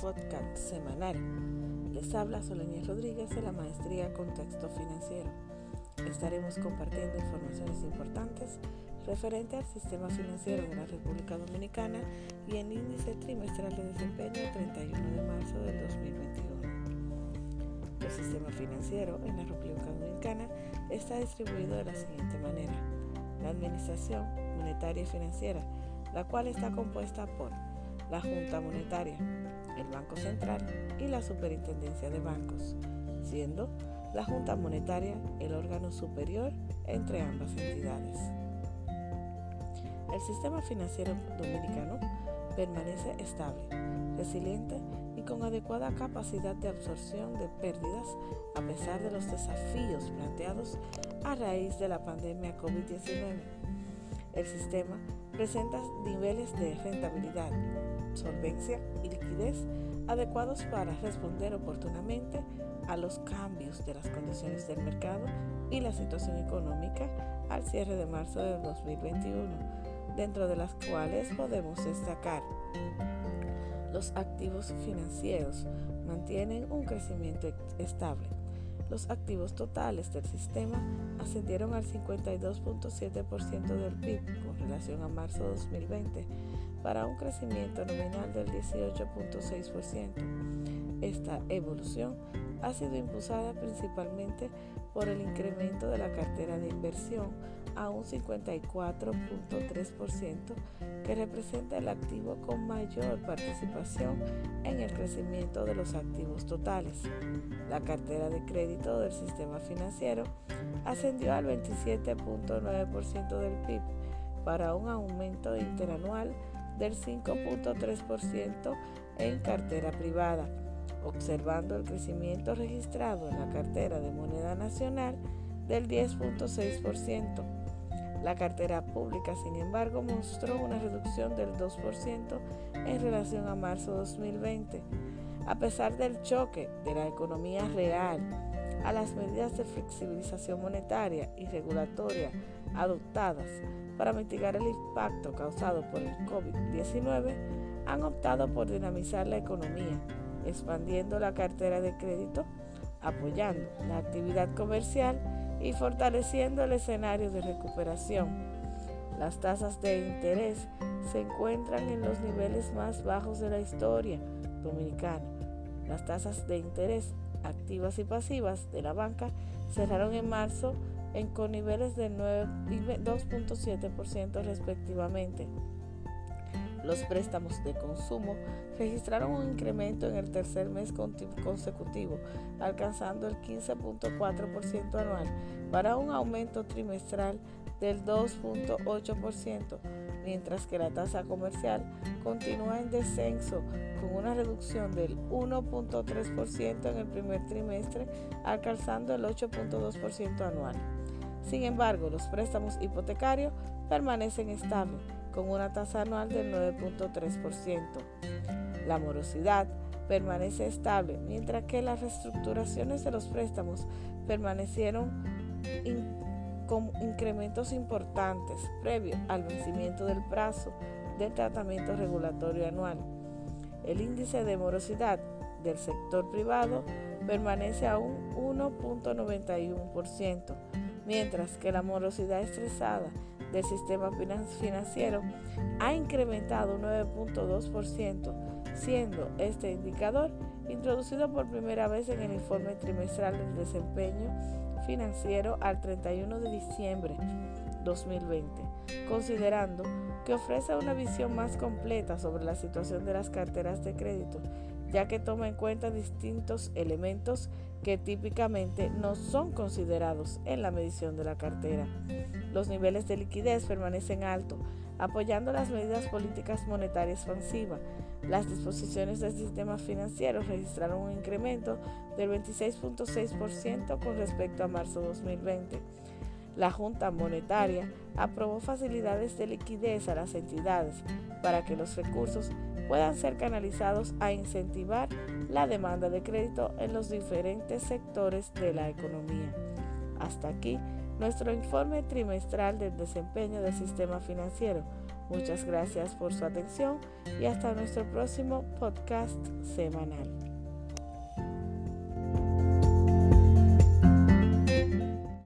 podcast semanal. Les habla Soleña Rodríguez de la Maestría Contexto Financiero. Estaremos compartiendo informaciones importantes referente al sistema financiero de la República Dominicana y el índice trimestral de desempeño 31 de marzo del 2021. El sistema financiero en la República Dominicana está distribuido de la siguiente manera. La Administración Monetaria y Financiera, la cual está compuesta por la Junta Monetaria, el Banco Central y la Superintendencia de Bancos, siendo la Junta Monetaria el órgano superior entre ambas entidades. El sistema financiero dominicano permanece estable, resiliente y con adecuada capacidad de absorción de pérdidas a pesar de los desafíos planteados a raíz de la pandemia COVID-19. El sistema presenta niveles de rentabilidad, solvencia y liquidez adecuados para responder oportunamente a los cambios de las condiciones del mercado y la situación económica al cierre de marzo de 2021, dentro de las cuales podemos destacar los activos financieros mantienen un crecimiento estable. Los activos totales del sistema ascendieron al 52.7% del PIB con relación a marzo de 2020 para un crecimiento nominal del 18.6%. Esta evolución ha sido impulsada principalmente por el incremento de la cartera de inversión a un 54.3%, que representa el activo con mayor participación en el crecimiento de los activos totales. La cartera de crédito del sistema financiero ascendió al 27.9% del PIB para un aumento interanual del 5.3% en cartera privada, observando el crecimiento registrado en la cartera de moneda nacional del 10.6%. La cartera pública, sin embargo, mostró una reducción del 2% en relación a marzo de 2020. A pesar del choque de la economía real a las medidas de flexibilización monetaria y regulatoria adoptadas para mitigar el impacto causado por el COVID-19, han optado por dinamizar la economía, expandiendo la cartera de crédito, apoyando la actividad comercial y fortaleciendo el escenario de recuperación. Las tasas de interés se encuentran en los niveles más bajos de la historia dominicana. Las tasas de interés activas y pasivas de la banca cerraron en marzo en, con niveles de 2.7% respectivamente. Los préstamos de consumo registraron un incremento en el tercer mes consecutivo, alcanzando el 15.4% anual para un aumento trimestral del 2.8%, mientras que la tasa comercial continúa en descenso con una reducción del 1.3% en el primer trimestre, alcanzando el 8.2% anual. Sin embargo, los préstamos hipotecarios permanecen estables, con una tasa anual del 9.3%. La morosidad permanece estable, mientras que las reestructuraciones de los préstamos permanecieron con incrementos importantes previo al vencimiento del plazo del tratamiento regulatorio anual. El índice de morosidad del sector privado permanece a un 1.91%, mientras que la morosidad estresada del sistema financiero ha incrementado un 9.2%, siendo este indicador introducido por primera vez en el informe trimestral del desempeño financiero al 31 de diciembre 2020, considerando que ofrece una visión más completa sobre la situación de las carteras de crédito, ya que toma en cuenta distintos elementos que típicamente no son considerados en la medición de la cartera. Los niveles de liquidez permanecen altos, apoyando las medidas políticas monetarias expansivas. Las disposiciones del sistema financiero registraron un incremento del 26.6% con respecto a marzo 2020. La Junta Monetaria aprobó facilidades de liquidez a las entidades para que los recursos puedan ser canalizados a incentivar la demanda de crédito en los diferentes sectores de la economía. Hasta aquí nuestro informe trimestral del desempeño del sistema financiero. Muchas gracias por su atención y hasta nuestro próximo podcast semanal.